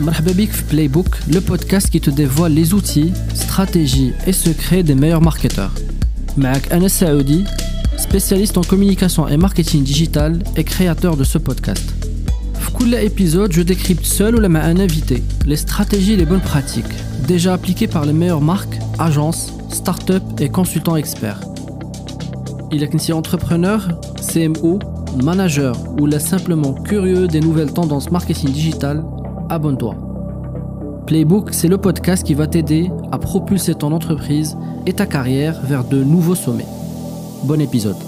Marhaba bik في Playbook, le podcast qui te dévoile les outils, stratégies et secrets des meilleurs marketeurs. Maak Anas Saoudi, spécialiste en communication et marketing digital et créateur de ce podcast. Chaque épisode, je décrypte seul ou avec un invité les stratégies et les bonnes pratiques déjà appliquées par les meilleures marques, agences, startups et consultants experts. Il est entrepreneur, CMO, manager ou simplement curieux des nouvelles tendances marketing digital, abonne-toi. Playbook, c'est le podcast qui va t'aider à propulser ton entreprise et ta carrière vers de nouveaux sommets. Bon épisode.